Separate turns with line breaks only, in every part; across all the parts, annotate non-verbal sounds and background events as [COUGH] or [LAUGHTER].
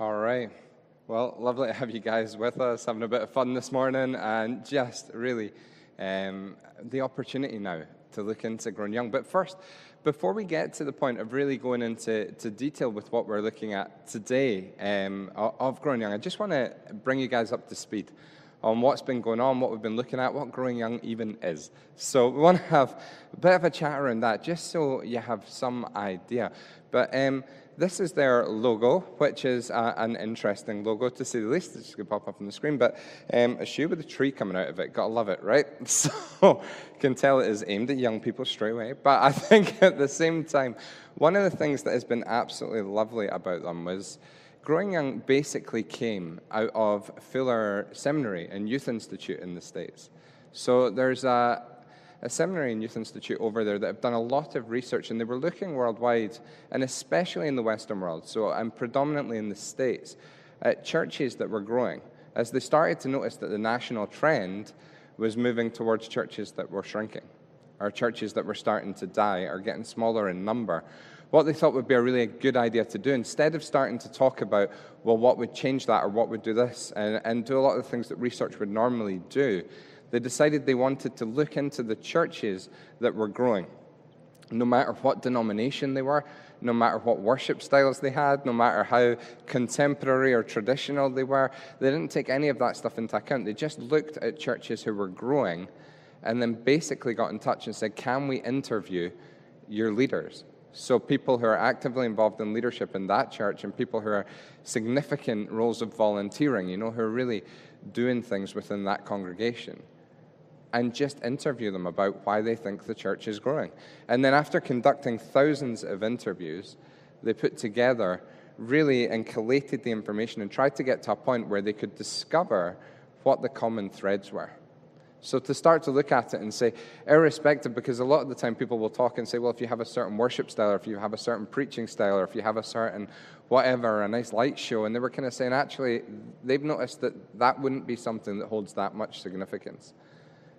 All right. Well, lovely to have you guys with us, having a bit of fun this morning, and just really um, the opportunity now to look into growing young. But first, before we get to the point of really going into to detail with what we're looking at today um, of growing young, I just want to bring you guys up to speed on what's been going on, what we've been looking at, what growing young even is. So we want to have a bit of a chat around that, just so you have some idea. But um, this is their logo, which is uh, an interesting logo to say the least. It's going to pop up on the screen, but um, a shoe with a tree coming out of it. Gotta love it, right? [LAUGHS] So you can tell it is aimed at young people straight away. But I [LAUGHS] think at the same time, one of the things that has been absolutely lovely about them was Growing Young basically came out of Fuller Seminary and Youth Institute in the States. So there's a, a seminary and youth institute over there that have done a lot of research, and they were looking worldwide, and especially in the Western world, so and predominantly in the States, at churches that were growing, as they started to notice that the national trend was moving towards churches that were shrinking, or churches that were starting to die, or getting smaller in number. What they thought would be a really good idea to do, instead of starting to talk about, well, what would change that, or what would do this, and, and do a lot of the things that research would normally do, they decided they wanted to look into the churches that were growing. No matter what denomination they were, no matter what worship styles they had, no matter how contemporary or traditional they were, they didn't take any of that stuff into account. They just looked at churches who were growing and then basically got in touch and said, Can we interview your leaders? So, people who are actively involved in leadership in that church and people who are significant roles of volunteering, you know, who are really doing things within that congregation and just interview them about why they think the church is growing. And then, after conducting thousands of interviews, they put together really and collated the information and tried to get to a point where they could discover what the common threads were. So, to start to look at it and say, irrespective, because a lot of the time people will talk and say, well, if you have a certain worship style, or if you have a certain preaching style, or if you have a certain whatever, a nice light show, and they were kind of saying, actually, they've noticed that that wouldn't be something that holds that much significance.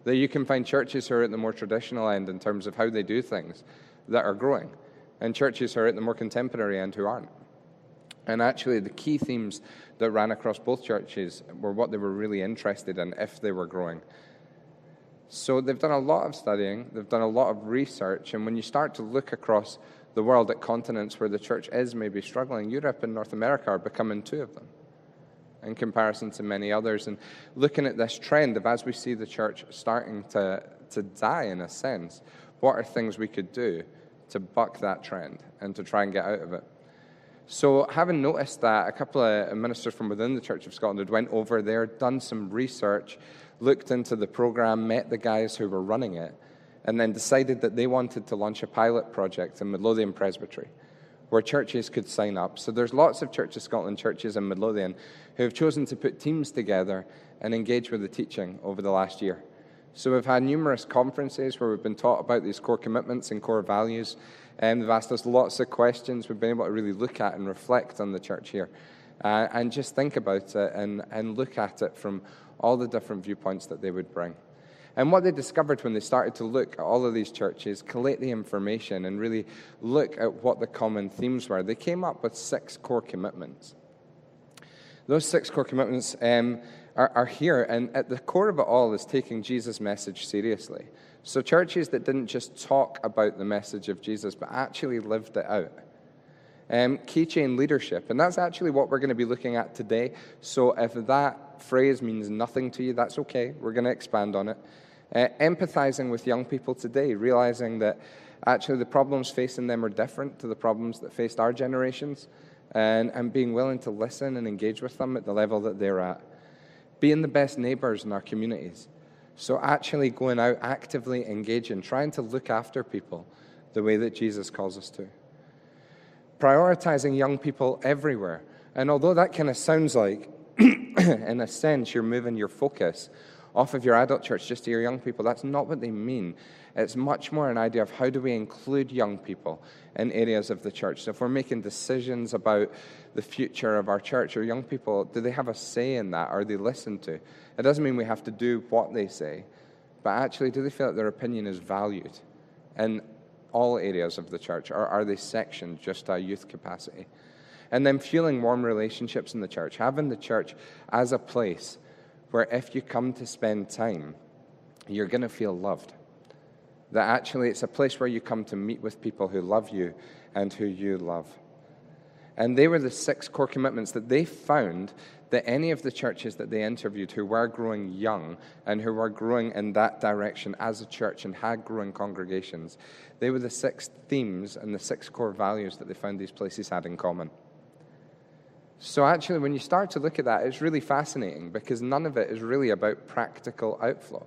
That you can find churches who are at the more traditional end in terms of how they do things that are growing, and churches who are at the more contemporary end who aren't. And actually, the key themes that ran across both churches were what they were really interested in if they were growing. So they've done a lot of studying, they've done a lot of research, and when you start to look across the world at continents where the church is maybe struggling, Europe and North America are becoming two of them in comparison to many others. And looking at this trend of as we see the church starting to, to die in a sense, what are things we could do to buck that trend and to try and get out of it? So, having noticed that, a couple of ministers from within the Church of Scotland had went over there, done some research, looked into the program, met the guys who were running it, and then decided that they wanted to launch a pilot project in Midlothian Presbytery where churches could sign up. So there's lots of Church of Scotland churches in Midlothian who have chosen to put teams together and engage with the teaching over the last year. So we've had numerous conferences where we've been taught about these core commitments and core values. And they've asked us lots of questions. We've been able to really look at and reflect on the church here uh, and just think about it and, and look at it from all the different viewpoints that they would bring. And what they discovered when they started to look at all of these churches, collate the information, and really look at what the common themes were, they came up with six core commitments. Those six core commitments um, are, are here, and at the core of it all is taking Jesus' message seriously. So, churches that didn't just talk about the message of Jesus, but actually lived it out. Um, keychain leadership, and that's actually what we're going to be looking at today. So, if that phrase means nothing to you, that's okay. We're going to expand on it. Uh, empathizing with young people today, realizing that actually the problems facing them are different to the problems that faced our generations, and, and being willing to listen and engage with them at the level that they're at. Being the best neighbors in our communities. So, actually going out, actively engaging, trying to look after people the way that Jesus calls us to. Prioritizing young people everywhere. And although that kind of sounds like, [CLEARS THROAT] in a sense, you're moving your focus off of your adult church just to your young people. That's not what they mean. It's much more an idea of how do we include young people in areas of the church. So if we're making decisions about the future of our church or young people, do they have a say in that? Are they listened to? It doesn't mean we have to do what they say, but actually, do they feel that their opinion is valued in all areas of the church, or are they sectioned just to a youth capacity? And then fueling warm relationships in the church, having the church as a place where if you come to spend time, you're going to feel loved. That actually it's a place where you come to meet with people who love you and who you love. And they were the six core commitments that they found that any of the churches that they interviewed who were growing young and who were growing in that direction as a church and had growing congregations, they were the six themes and the six core values that they found these places had in common. So, actually, when you start to look at that, it's really fascinating because none of it is really about practical outflow.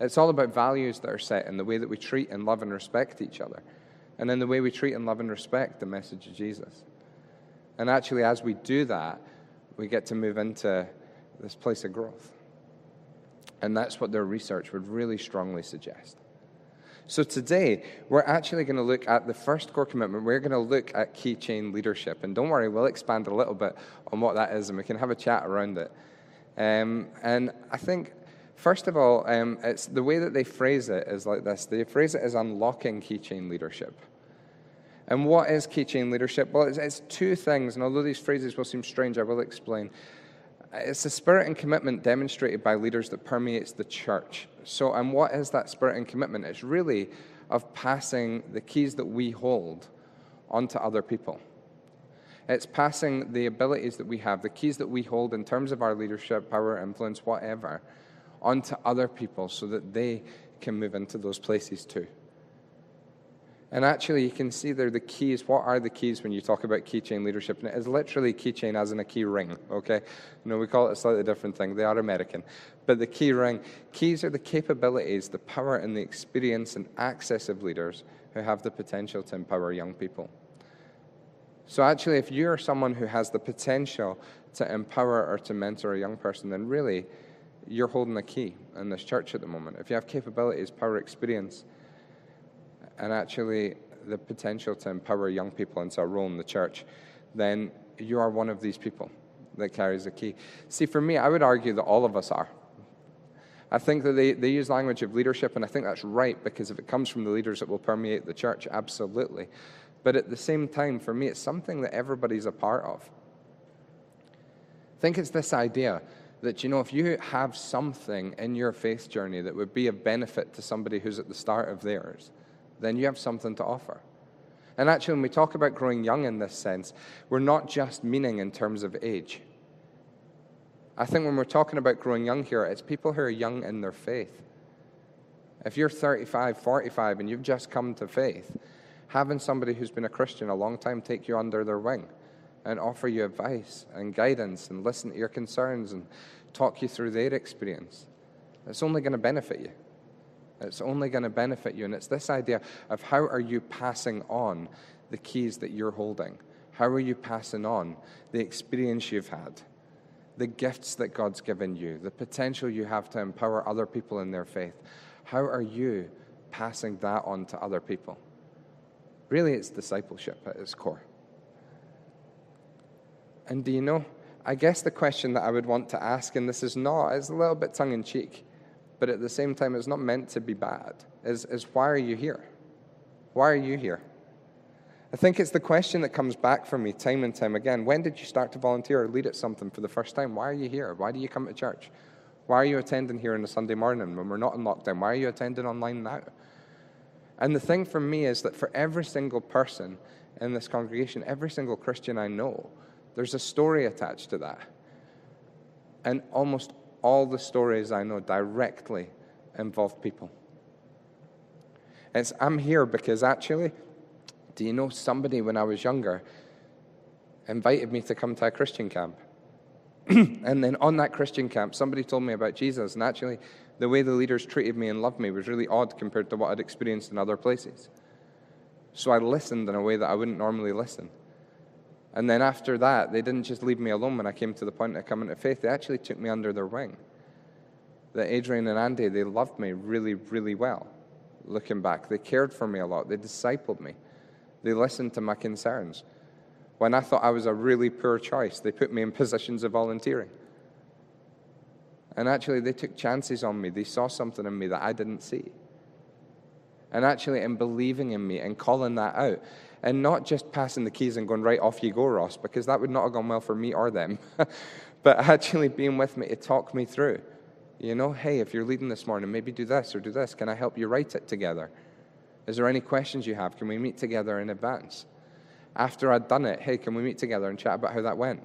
It's all about values that are set in the way that we treat and love and respect each other, and in the way we treat and love and respect the message of Jesus. And actually, as we do that, we get to move into this place of growth. And that's what their research would really strongly suggest. So today, we're actually going to look at the first core commitment. We're going to look at key chain leadership. And don't worry, we'll expand a little bit on what that is and we can have a chat around it. Um, and I think, first of all, um, it's the way that they phrase it is like this they phrase it as unlocking key chain leadership. And what is key chain leadership? Well, it's, it's, two things, and although these phrases will seem strange, I will explain. It's the spirit and commitment demonstrated by leaders that permeates the church. So, and what is that spirit and commitment? It's really of passing the keys that we hold onto other people. It's passing the abilities that we have, the keys that we hold in terms of our leadership, power, influence, whatever, onto other people so that they can move into those places too. And actually, you can see there the keys. What are the keys when you talk about keychain leadership? And it is literally keychain as in a key ring, okay? You know, we call it a slightly different thing. They are American. But the key ring, keys are the capabilities, the power, and the experience and access of leaders who have the potential to empower young people. So, actually, if you're someone who has the potential to empower or to mentor a young person, then really you're holding the key in this church at the moment. If you have capabilities, power, experience, and actually the potential to empower young people into a role in the church, then you are one of these people that carries the key. See, for me, I would argue that all of us are. I think that they, they use language of leadership, and I think that's right because if it comes from the leaders, it will permeate the church, absolutely. But at the same time, for me, it's something that everybody's a part of. I think it's this idea that, you know, if you have something in your faith journey that would be of benefit to somebody who's at the start of theirs, then you have something to offer. And actually, when we talk about growing young in this sense, we're not just meaning in terms of age. I think when we're talking about growing young here, it's people who are young in their faith. If you're 35, 45, and you've just come to faith, having somebody who's been a Christian a long time take you under their wing and offer you advice and guidance and listen to your concerns and talk you through their experience, it's only going to benefit you. It's only going to benefit you. And it's this idea of how are you passing on the keys that you're holding? How are you passing on the experience you've had, the gifts that God's given you, the potential you have to empower other people in their faith? How are you passing that on to other people? Really, it's discipleship at its core. And do you know, I guess the question that I would want to ask, and this is not, it's a little bit tongue in cheek but at the same time, it's not meant to be bad, is, is why are you here? Why are you here? I think it's the question that comes back for me time and time again. When did you start to volunteer or lead at something for the first time? Why are you here? Why do you come to church? Why are you attending here on a Sunday morning when we're not in lockdown? Why are you attending online now? And the thing for me is that for every single person in this congregation, every single Christian I know, there's a story attached to that. And almost all the stories I know directly involve people. It's, I'm here because actually, do you know somebody when I was younger invited me to come to a Christian camp? [CLEARS THROAT] and then on that Christian camp, somebody told me about Jesus, and actually, the way the leaders treated me and loved me was really odd compared to what I'd experienced in other places. So I listened in a way that I wouldn't normally listen. And then after that, they didn't just leave me alone when I came to the point of coming to faith. They actually took me under their wing. That Adrian and Andy, they loved me really, really well. Looking back, they cared for me a lot. They discipled me. They listened to my concerns. When I thought I was a really poor choice, they put me in [LAUGHS] positions of volunteering. And actually, they took chances on me. They saw something in me that I didn't see. And actually, in believing in me and calling that out, and not just passing the keys and going, right, off you go, Ross, because that would not have gone well for me or them, [LAUGHS] but actually being with me to talk me through. You know, hey, if you're leading this morning, maybe do this or do this. Can I help you write it together? Is there any questions you have? Can we meet together in advance? After I'd done it, hey, can we meet together and chat about how that went?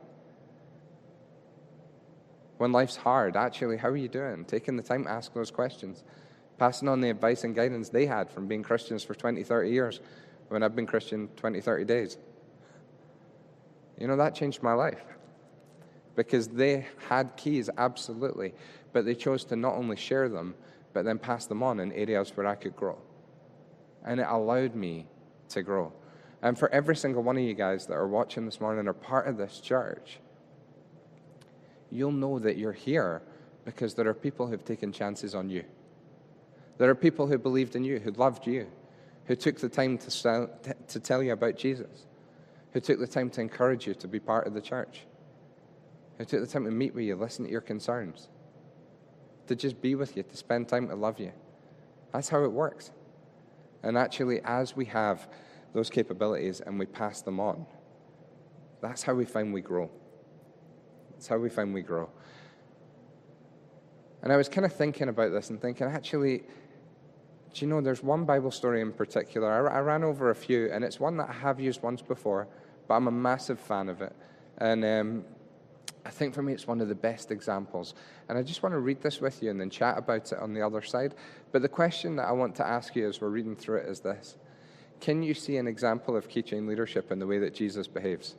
When life's hard, actually, how are you doing? Taking the time to ask those questions. Passing on the advice and guidance they had from being Christians for 20, 30 years when I've been Christian 20, 30 days. You know, that changed my life because they had keys, absolutely, but they chose to not only share them, but then pass them on in areas where I could grow. And it allowed me to grow. And for every single one of you guys that are watching this morning or part of this church, you'll know that you're here because there are people who've taken chances on you. There are people who believed in you, who loved you, who took the time to, sell, to tell you about Jesus, who took the time to encourage you to be part of the church, who took the time to meet with you, listen to your concerns, to just be with you, to spend time to love you. That's how it works. And actually, as we have those capabilities and we pass them on, that's how we find we grow. That's how we find we grow. And I was kind of thinking about this and thinking, actually, do you know, there's one Bible story in particular. I, I, ran over a few, and it's one that I have used once before, but I'm a massive fan of it. And um, I think for me, it's one of the best examples. And I just want to read this with you and then chat about it on the other side. But the question that I want to ask you as we're reading through it is this Can you see an example of keychain leadership in the way that Jesus behaves?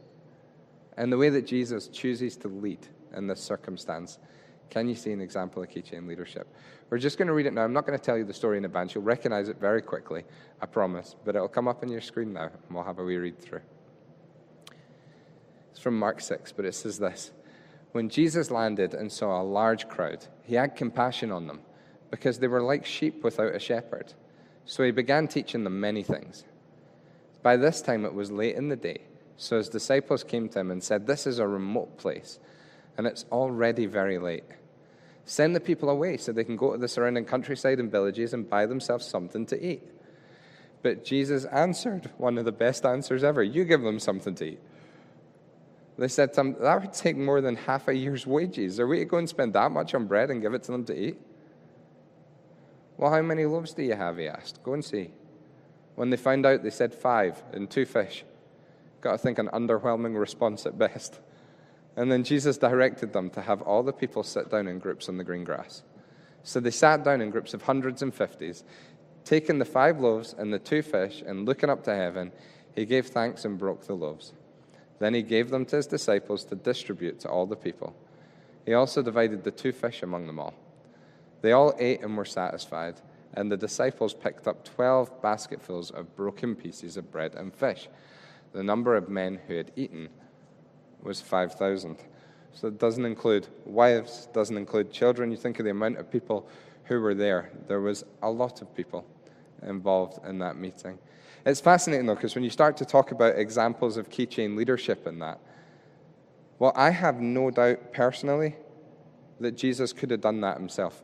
and the way that Jesus chooses to lead in this circumstance, can you see an example of keychain leadership? We're just going to read it now. I'm not going to tell you the story in advance. You'll recognize it very quickly, I promise. But it'll come up on your screen now, and we'll have a wee read through. It's from Mark 6, but it says this When Jesus landed and saw a large crowd, he had compassion on them because they were like sheep without a shepherd. So he began teaching them many things. By this time, it was late in the day so his disciples came to him and said, This is a remote place, and it's already very late. Send the people away so they can go to the surrounding countryside and villages and buy themselves something to eat. But Jesus answered one of the best answers ever You give them something to eat. They said to him, That would take more than half a year's wages. Are we to go and spend that much on bread and give it to them to eat? Well, how many loaves do you have? He asked. Go and see. When they found out, they said five and two fish. Got to think an underwhelming response at best. And then Jesus directed them to have all the people sit down in groups on the green grass. So they sat down in groups of hundreds and fifties, taking the five loaves and the two fish, and looking up to heaven, he gave thanks and broke the loaves. Then he gave them to his disciples to distribute to all the people. He also divided the two fish among them all. They all ate and were satisfied, and the disciples picked up twelve basketfuls of broken pieces of bread and fish the number of men who had eaten was 5,000. So it doesn't include wives, doesn't include children. You think of the amount of people who were there. There was a lot of people involved in that meeting. It's fascinating, though, because when you start to talk about examples of keychain leadership in that, well, I have no doubt personally that Jesus could have done that himself.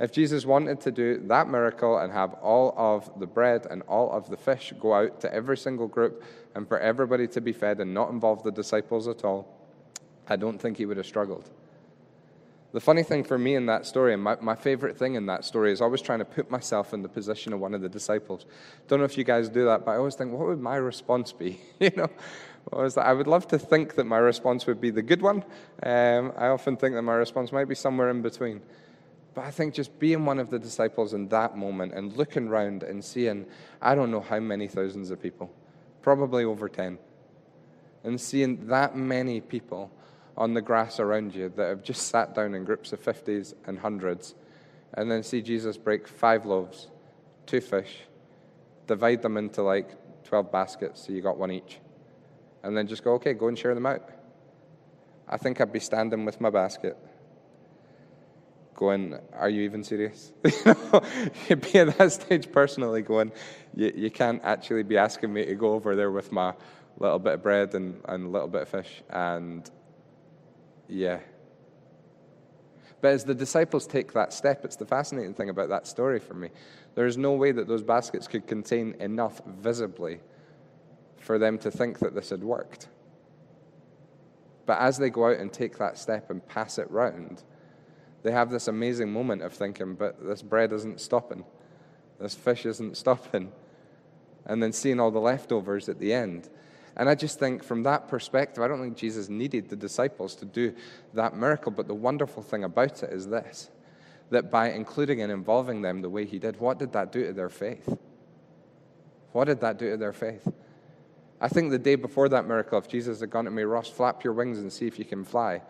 If Jesus wanted to do that miracle and have all of the bread and all of the fish go out to every single group and for everybody to be fed and not involve the disciples at all, I don't think he would have struggled. The funny thing for me in that story, and my, my favorite thing in that story, is always trying to put myself in the position of one of the disciples. Don't know if you guys do that, but I always think, what would my response be? [LAUGHS] you know, I would love to think that my response would be the good one. Um, I often think that my response might be somewhere in between. But I think just being one of the disciples in that moment and looking around and seeing, I don't know how many thousands of people, probably over 10, and seeing that many people on the grass around you that have just sat down in groups of 50s and hundreds, and then see Jesus break five loaves, two fish, divide them into like 12 baskets, so you got one each, and then just go, okay, go and share them out. I think I'd be standing with my basket going, Are you even serious? [LAUGHS] [LAUGHS] You'd be at that stage personally going, you, you can't actually be asking me to go over there with my little bit of bread and, and a little bit of fish. And yeah. But as the disciples take that step, it's the fascinating thing about that story for me. There's no way that those baskets could contain enough visibly for them to think that this had worked. But as they go out and take that step and pass it round, they have this amazing moment of thinking, but this bread isn't stopping. This fish isn't stopping. And then seeing all the leftovers at the end. And I just think from that perspective, I don't think Jesus needed the disciples to do that miracle. But the wonderful thing about it is this that by including and involving them the way he did, what did that do to their faith? What did that do to their faith? I think the day before that miracle, if Jesus had gone to me, Ross, flap your wings and see if you can fly,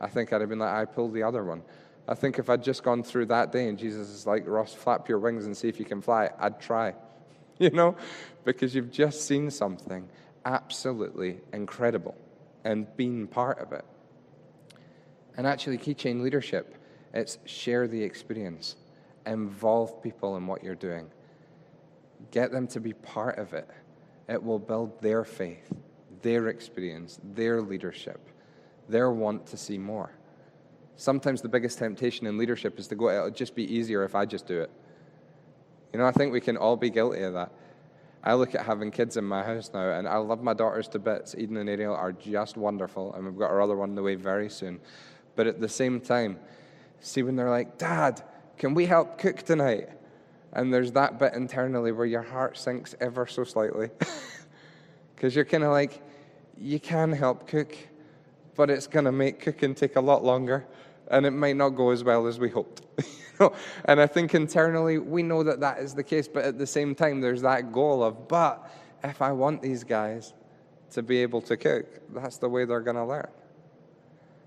I think I'd have been like, I pulled the other one. I think if I'd just gone through that day and Jesus is like, Ross, flap your wings and see if you can fly, I'd try. [LAUGHS] You know, because you've just seen something absolutely incredible and been part of it. And actually, keychain leadership, it's share the experience, involve people in what you're doing, get them to be part of it it will build their faith, their experience, their leadership, their want to see more. Sometimes the biggest temptation in leadership is to go, it'll just be easier if I just do it. You know, I think we can all be guilty of that. I look at having kids in my house now, and I love my daughters to bits. Eden and Ariel are just wonderful, and we've got our other one on the way very soon. But at the same time, see when they're like, Dad, can we help cook tonight? And there's that bit internally where your heart sinks ever so slightly. [LAUGHS] Because you're kind of like, you can help cook, but it's going to make cooking take a lot longer, and it might not go as well as we hoped. [LAUGHS] and I think internally we know that that is the case, but at the same time, there's that goal of, but if I want these guys to be able to cook, that's the way they're going to learn.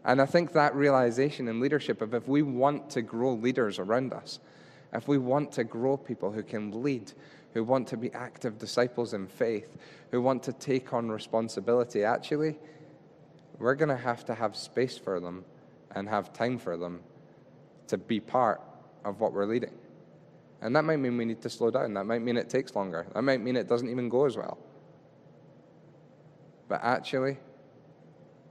And I think that realization in leadership of if we want to grow leaders around us, if we want to grow people who can lead, who want to be active disciples in faith, who want to take on responsibility, actually, we're going to have to have space for them and have time for them to be part of what we're leading. And that might mean we need to slow down. That might mean it takes longer. That might mean it doesn't even go as well. But actually,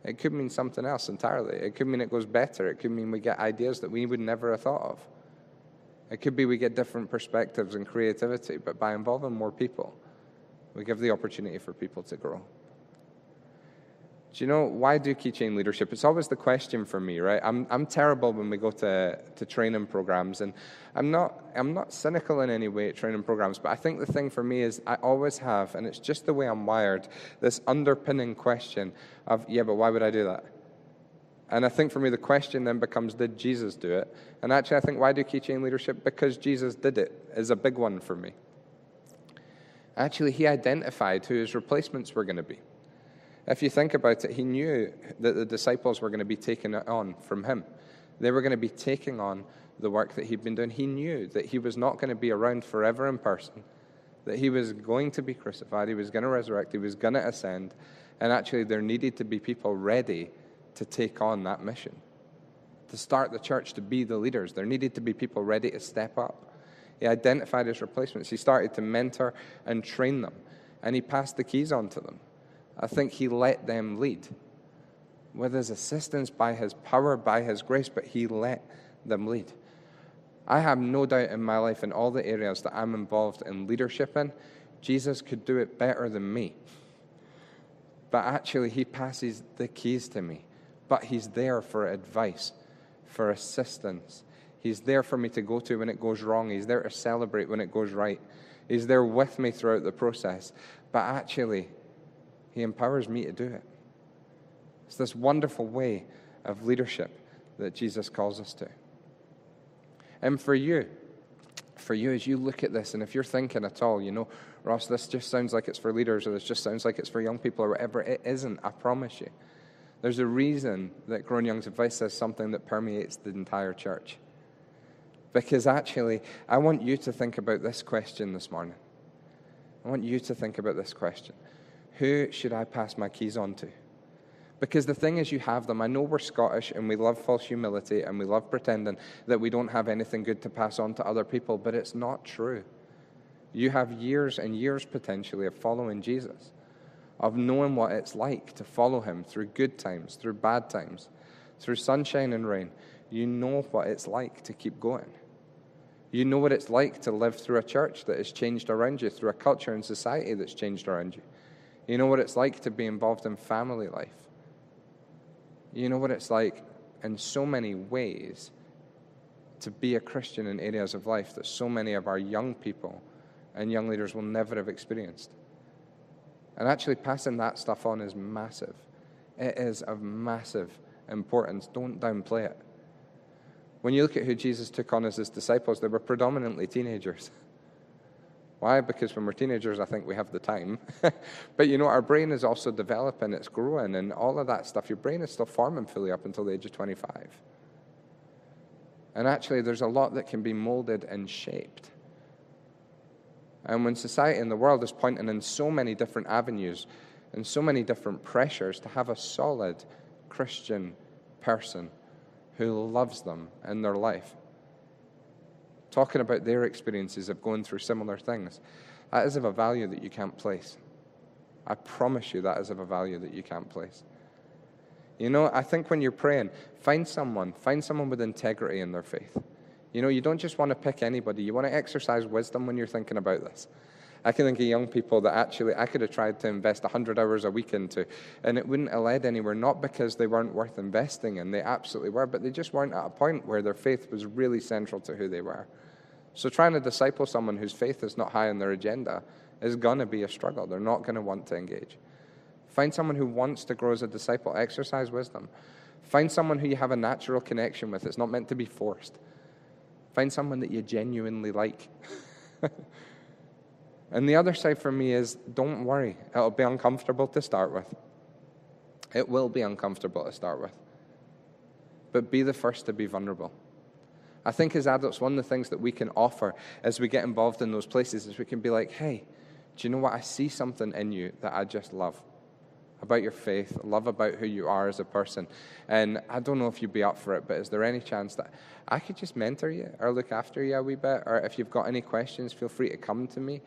it could mean something else entirely. It could mean it goes better. It could mean we get ideas that we would never have thought of. It could be we get different perspectives and creativity, but by involving more people, we give the opportunity for people to grow. Do you know why do keychain leadership? It's always the question for me, right? I'm, I'm terrible when we go to, to training programs, and I'm not, I'm not cynical in any way at training programs, but I think the thing for me is I always have, and it's just the way I'm wired, this underpinning question of, yeah, but why would I do that? And I think for me, the question then becomes, did Jesus do it? And actually, I think, why do keychain leadership? Because Jesus did it, is a big one for me. Actually, he identified who his replacements were going to be. If you think about it, he knew that the disciples were going to be taking it on from him. They were going to be taking on the work that he'd been doing. He knew that he was not going to be around forever in person, that he was going to be crucified, he was going to resurrect, he was going to ascend. And actually, there needed to be people ready to take on that mission, to start the church, to be the leaders. There needed to be people ready to step up. He identified his replacements. He started to mentor and train them, and he passed the keys on to them. I think he let them lead with his assistance, by his power, by his grace, but he let them lead. I have no doubt in my life, in all the areas that I'm involved in leadership in, Jesus could do it better than me. But actually, he passes the keys to me but He's there for advice, for assistance. He's there for me to go to when it goes wrong. He's there to celebrate when it goes right. He's there with me throughout the process. But actually, He empowers me to do it. It's this wonderful way of leadership that Jesus calls us to. And for you, for you, as you look at this, and if you're thinking at all, you know, Ross, this just sounds like it's for leaders, or this just sounds like it's for young people, or whatever, it isn't, I promise you. There's a reason that Growing Young's advice says something that permeates the entire church. Because actually, I want you to think about this question this morning. I want you to think about this question Who should I pass my keys on to? Because the thing is, you have them. I know we're Scottish and we love false humility and we love pretending that we don't have anything good to pass on to other people, but it's not true. You have years and years potentially of following Jesus of knowing what it's like to follow Him through good times, through bad times, through sunshine and rain. You know what it's like to keep going. You know what it's like to live through a church that has changed around you, through a culture and society that's changed around you. You know what it's like to be involved in family life. You know what it's like in so many ways to be a Christian in areas of life that so many of our young people and young leaders will never have experienced. And actually, passing that stuff on is massive. It is of massive importance. Don't downplay it. When you look at who Jesus took on as his disciples, they were predominantly teenagers. [LAUGHS] Why? Because when we're teenagers, I think we have the time. [LAUGHS] but you know, our brain is also developing, it's growing, and all of that stuff. Your brain is still forming fully up until the age of 25. And actually, there's a lot that can be molded and shaped. And when society and the world is pointing in so many different avenues and so many different pressures to have a solid Christian person who loves them in their life, talking about their experiences of going through similar things, that is of a value that you can't place. I promise you that is of a value that you can't place. You know, I think when you're praying, find someone, find someone with integrity in their faith. You know, you don't just want to pick anybody, you want to exercise wisdom when you're thinking about this. I can think of young people that actually I could have tried to invest 100 hours a week into, and it wouldn't have led anywhere, not because they weren't worth investing in, they absolutely were, but they just weren't at a point where their faith was really central to who they were. So trying to disciple someone whose faith is not high on their agenda is going to be a struggle. They're not going to want to engage. Find someone who wants to grow as a disciple. Exercise wisdom. Find someone who you have a natural connection with. It's not meant to be forced. Find someone that you genuinely like. [LAUGHS] and the other side for me is don't worry. It'll be uncomfortable to start with. It will be uncomfortable to start with. But be the first to be vulnerable. I think as adults, one of the things that we can offer as we get involved in those places is we can be like, hey, do you know what? I see something in you that I just love about your faith, love about who you are as a person. And I don't know if you'd be up for it, but is there any chance that I could just mentor you or look after you a wee bit? Or if you've got any questions, feel free to come to me.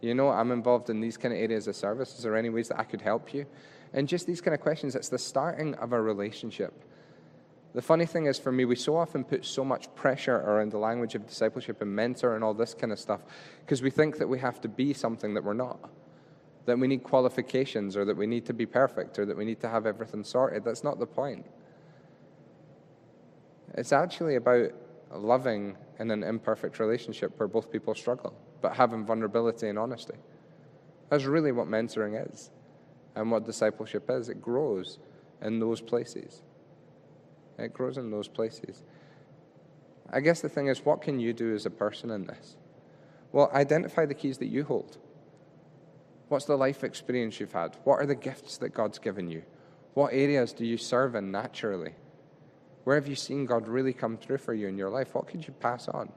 You know, I'm involved in these kind of areas of service. Is there any ways that I could help you? And just these kind of questions, it's the starting of a relationship. The funny thing is, for me, we so often put so much pressure around the language of discipleship and mentor and all this kind of stuff because we think that we have to be something that we're not that we need qualifications or that we need to be perfect or that we need to have everything sorted. That's not the point. It's actually about loving in an imperfect relationship where both people struggle, but having vulnerability and honesty. That's really what mentoring is and what discipleship is. It grows in those places. It grows in those places. I guess the thing is, what can you do as a person in this? Well, identify the keys that you hold. What's the life experience you've had? What are the gifts that God's given you? What areas do you serve in naturally? Where have you seen God really come through for you in your life? What could you pass on?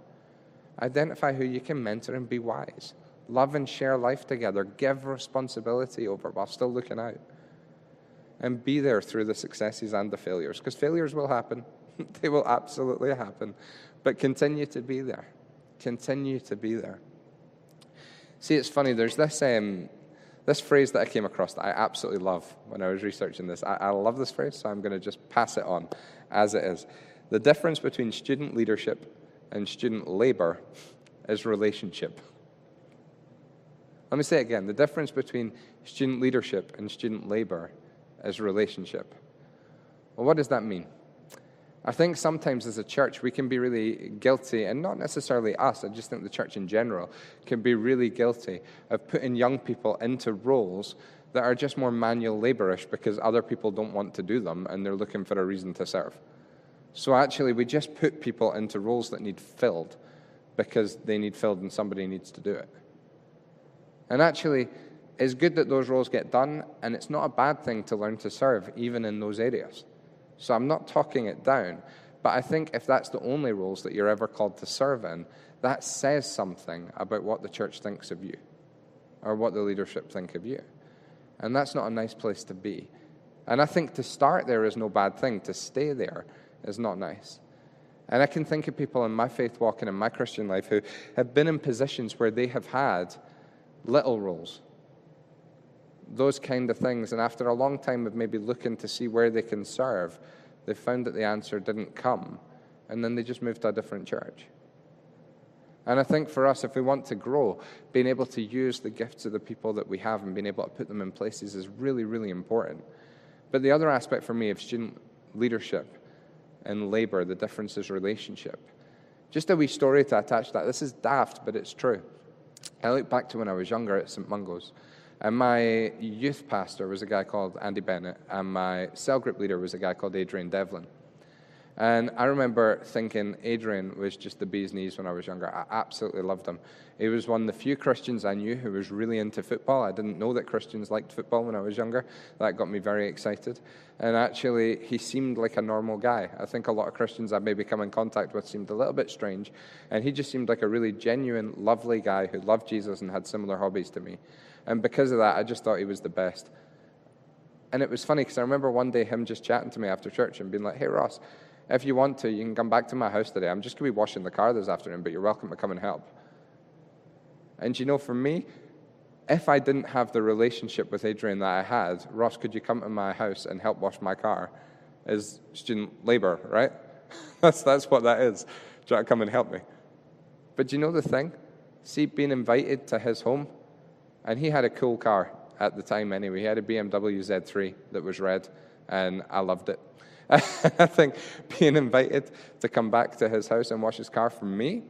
Identify who you can mentor and be wise. Love and share life together. Give responsibility over while still looking out. And be there through the successes and the failures, because failures will happen. [LAUGHS] they will absolutely happen. But continue to be there. Continue to be there. See, it's funny, there's this um, this phrase that I came across that I absolutely love when I was researching this. I, I love this phrase, so I'm going to just pass it on as it is. The difference between student leadership and student labor is relationship. Let me say it again. The difference between student leadership and student labor is relationship. Well, what does that mean? I think sometimes as a church we can be really guilty, and not necessarily us, I just think the church in general can be really guilty of putting young people into roles that are just more manual laborish because other people don't want to do them and they're looking for a reason to serve. So actually, we just put people into roles that need filled because they need filled and somebody needs to do it. And actually, it's good that those roles get done, and it's not a bad thing to learn to serve even in those areas. So I'm not talking it down. But I think if that's the only roles that you're ever called to serve in, that says something about what the church thinks of you or what the leadership think of you. And that's not a nice place to be. And I think to start there is no bad thing. To stay there is not nice. And I can think of people in my faith walk and in my Christian life who have been in positions where they have had little roles those kind of things. And after a long time of maybe looking to see where they can serve, they found that the answer didn't come. And then they just moved to a different church. And I think for us, if we want to grow, being able to use the gifts of the people that we have and being able to put them in places is really, really important. But the other aspect for me of student leadership and labor, the difference is relationship. Just a wee story to attach that. This is daft, but it's true. I look back to when I was younger at St. Mungo's, and my youth pastor was a guy called Andy Bennett, and my cell group leader was a guy called Adrian Devlin. And I remember thinking Adrian was just the bee's knees when I was younger. I absolutely loved him. He was one of the few Christians I knew who was really into football. I didn't know that Christians liked football when I was younger. That got me very excited. And actually, he seemed like a normal guy. I think a lot of Christians I maybe come in contact with seemed a little bit strange. And he just seemed like a really genuine, lovely guy who loved Jesus and had similar hobbies to me. And because of that, I just thought he was the best. And it was funny because I remember one day him just chatting to me after church and being like, hey, Ross, if you want to, you can come back to my house today. I'm just going to be washing the car this afternoon, but you're welcome to come and help. And you know, for me, if I didn't have the relationship with Adrian that I had, Ross, could you come to my house and help wash my car? Is student labor, right? [LAUGHS] that's, that's what that is. Try to come and help me. But do you know the thing? See, being invited to his home, and he had a cool car at the time anyway. He had a BMW Z3 that was red, and I loved it. [LAUGHS] I think being invited to come back to his house and wash his car for me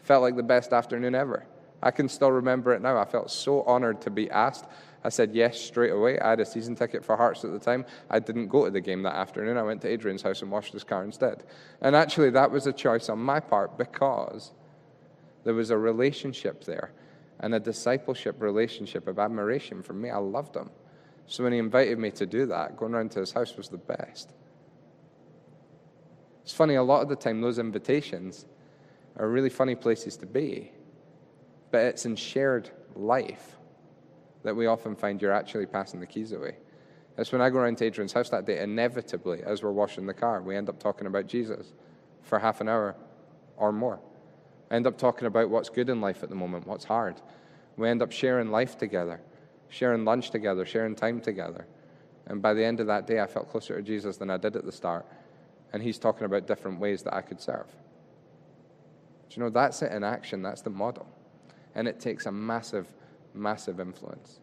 felt like the best afternoon ever. I can still remember it now. I felt so honored to be asked. I said yes straight away. I had a season ticket for Hearts at the time. I didn't go to the game that afternoon. I went to Adrian's house and washed his car instead. And actually, that was a choice on my part because there was a relationship there and a discipleship relationship of admiration for me. I loved him. So when he invited me to do that, going around to his house was the best. It's funny, a lot of the time, those invitations are really funny places to be, but it's in shared life that we often find you're actually passing the keys away. It's when I go around to Adrian's house that day, inevitably, as we're washing the car, we end up talking about Jesus for half an hour or more. End up talking about what's good in life at the moment, what's hard. We end up sharing life together, sharing lunch together, sharing time together. And by the end of that day, I felt closer to Jesus than I did at the start and he's talking about different ways that I could serve. Do you know, that's it in action, that's the model. And it takes a massive, massive influence.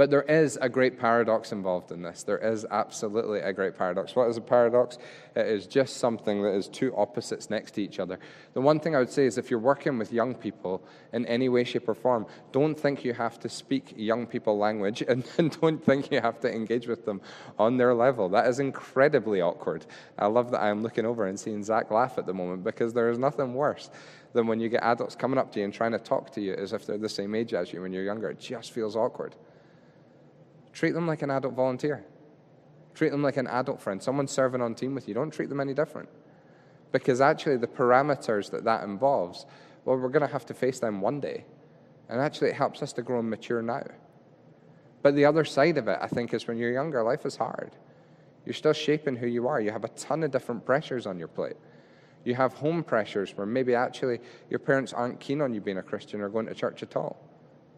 But there is a great paradox involved in this. There is absolutely a great paradox. What is a paradox? It is just something that is two opposites next to each other. The one thing I would say is if you're working with young people in any way, shape, or form, don't think you have to speak young people language [LAUGHS] and, and don't think you have to engage with them on their level. That is incredibly awkward. I love that I'm looking over and seeing Zach laugh at the moment because there is nothing worse than when you get adults coming up to you and trying to talk to you as if they're the same age as you when you're younger. It just feels awkward. Treat them like an adult volunteer. Treat them like an adult friend, someone serving on team with you. Don't treat them any different. Because actually, the parameters that that involves, well, we're going to have to face them one day. And actually, it helps us to grow and mature now. But the other side of it, I think, is when you're younger, life is hard. You're still shaping who you are. You have a ton of different pressures on your plate. You have home pressures where maybe actually your parents aren't keen on you being a Christian or going to church at all,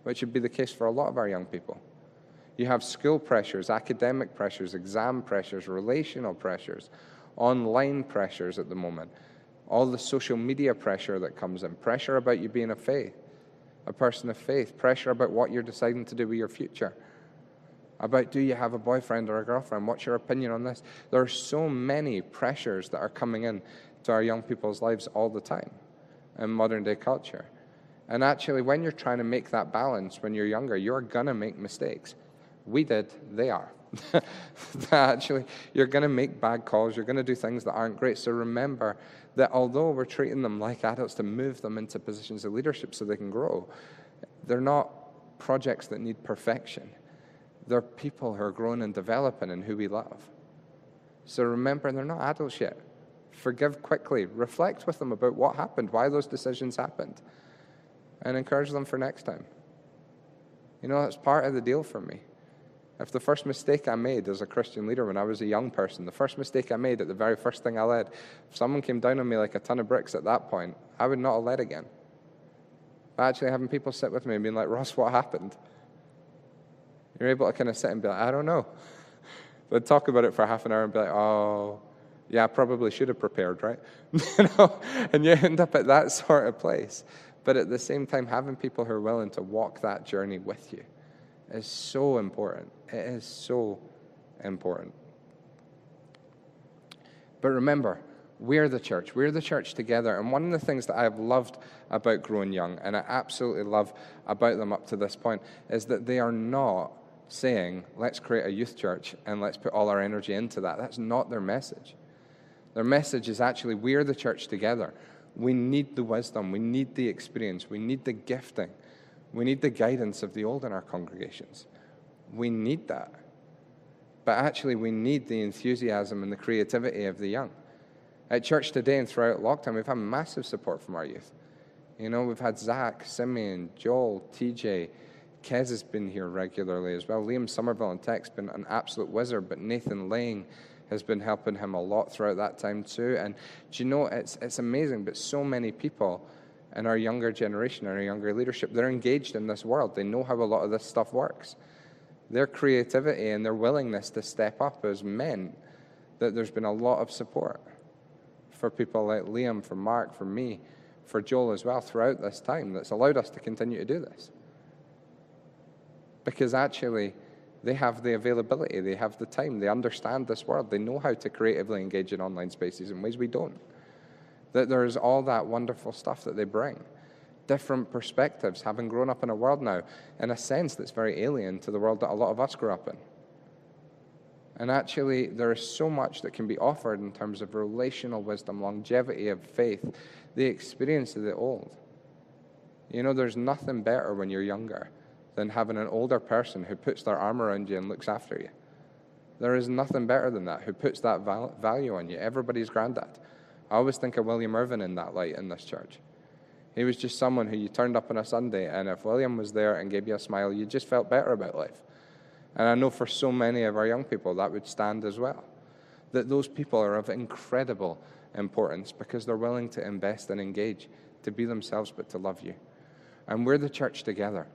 which would be the case for a lot of our young people. You have school pressures, academic pressures, exam pressures, relational pressures, online pressures at the moment, all the social media pressure that comes in, pressure about you being a faith, a person of faith, pressure about what you're deciding to do with your future, about do you have a boyfriend or a girlfriend, what's your opinion on this? There are so many pressures that are coming in to our young people's lives all the time in modern day culture. And actually, when you're trying to make that balance when you're younger, you're going to make mistakes. We did, they are. [LAUGHS] Actually, you're going to make bad calls, you're going to do things that aren't great. So remember that although we're treating them like adults to move them into positions of leadership so they can grow, they're not projects that need perfection. They're people who are growing and developing and who we love. So remember, they're not adults yet. Forgive quickly. Reflect with them about what happened, why those decisions happened, and encourage them for next time. You know, that's part of the deal for me. If the first mistake I made as a Christian leader when I was a young person, the first mistake I made at the very first thing I led, if someone came down on me like a ton of bricks at that point, I would not have led again. But actually, having people sit with me and being like, Ross, what happened? You're able to kind of sit and be like, I don't know. But talk about it for half an hour and be like, oh, Yeah, I probably should have prepared, right? [LAUGHS] you know, and you end up at that sort of place. But at the same time, having people who are willing to walk that journey with you is so important. It is so important. But remember, we're the church. We're the church together. And one of the things that I've loved about Growing Young, and I absolutely love about them up to this point, is that they are not saying, let's create a youth church and let's put all our energy into that. That's not their message. Their message is actually, we're the church together. We need the wisdom, we need the experience, we need the gifting, we need the guidance of the old in our congregations. We need that. But actually, we need the enthusiasm and the creativity of the young. At church today and throughout lockdown, we've had massive support from our youth. You know, we've had Zach, Simeon, Joel, TJ, Kez has been here regularly as well. Liam Somerville and Tech's been an absolute wizard, but Nathan Lang has been helping him a lot throughout that time too. And do you know, it's, it's amazing, but so many people in our younger generation, our younger leadership, they're engaged in this world. They know how a lot of this stuff works. Their creativity and their willingness to step up has meant that there's been a lot of support for people like Liam, for Mark, for me, for Joel as well throughout this time that's allowed us to continue to do this. Because actually, they have the availability, they have the time, they understand this world, they know how to creatively engage in online spaces in ways we don't. That there's all that wonderful stuff that they bring. Different perspectives, having grown up in a world now, in a sense that's very alien to the world that a lot of us grew up in. And actually, there is so much that can be offered in terms of relational wisdom, longevity of faith, the experience of the old. You know, there's nothing better when you're younger than having an older person who puts their arm around you and looks after you. There is nothing better than that, who puts that val- value on you. Everybody's granddad. I always think of William Irvin in that light in this church. He was just someone who you turned up on a Sunday, and if William was there and gave you a smile, you just felt better about life. And I know for so many of our young people that would stand as well. That those people are of incredible importance because they're willing to invest and engage, to be themselves, but to love you. And we're the church together.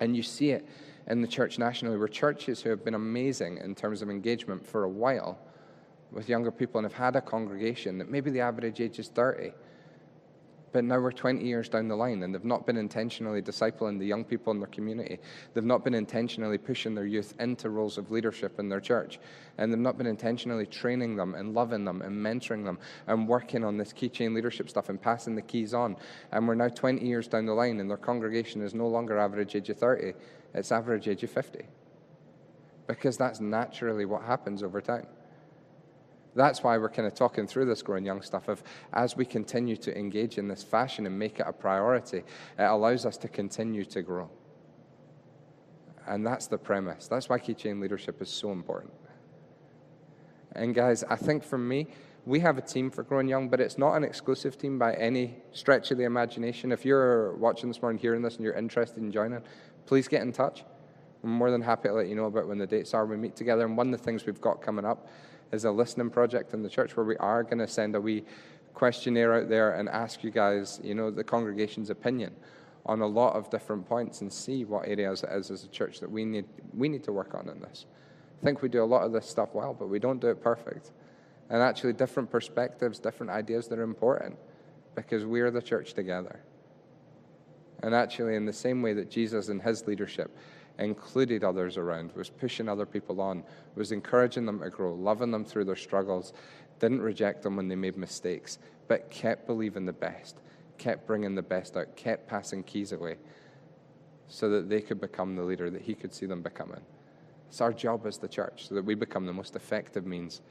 And you see it in the church nationally, where churches who have been amazing in terms of engagement for a while with younger people and have had a congregation that maybe the average age is 30 but now we're 20 years down the line and they've not been intentionally discipling the young people in their community. They've not been intentionally pushing their youth into roles of leadership in their church. And they've not been intentionally training them and loving them and mentoring them and working on this keychain leadership stuff and passing the keys on. And we're now 20 years down the line and their congregation is no longer average age of 30, it's average age of 50. Because that's naturally what happens over time. That's why we're kind of talking through this growing young stuff of as we continue to engage in this fashion and make it a priority, it allows us to continue to grow. And that's the premise. That's why keychain leadership is so important. And guys, I think for me, we have a team for Growing Young, but it's not an exclusive team by any stretch of the imagination. If you're watching this morning, hearing this, and you're interested in joining, please get in touch. I'm more than happy to let you know about when the dates are. We meet together, and one of the things we've got coming up is a listening project in the church where we are going to send a wee questionnaire out there and ask you guys, you know, the congregation's opinion on a lot of different points and see what areas it is as a church that we need we need to work on in this. I think we do a lot of this stuff well, but we don't do it perfect. And actually, different perspectives, different ideas that are important because we are the church together. And actually, in the same way that Jesus and his leadership included others around, was pushing other people on, was encouraging them to grow, loving them through their struggles, didn't reject them when they made mistakes, but kept believing the best, kept bringing the best out, kept passing keys away so that they could become the leader that he could see them becoming. It's our job as the church so that we become the most effective means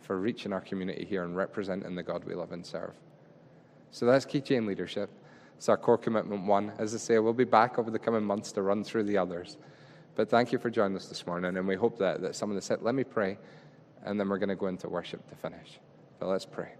for reaching our community here and representing the God we love and serve. So that's keychain leadership. It's our core commitment one. As I say, we'll be back over the coming months to run through the others. But thank you for joining us this morning, and we hope that, that some of the set. Let me pray, and then we're going to go into worship to finish. But let's pray.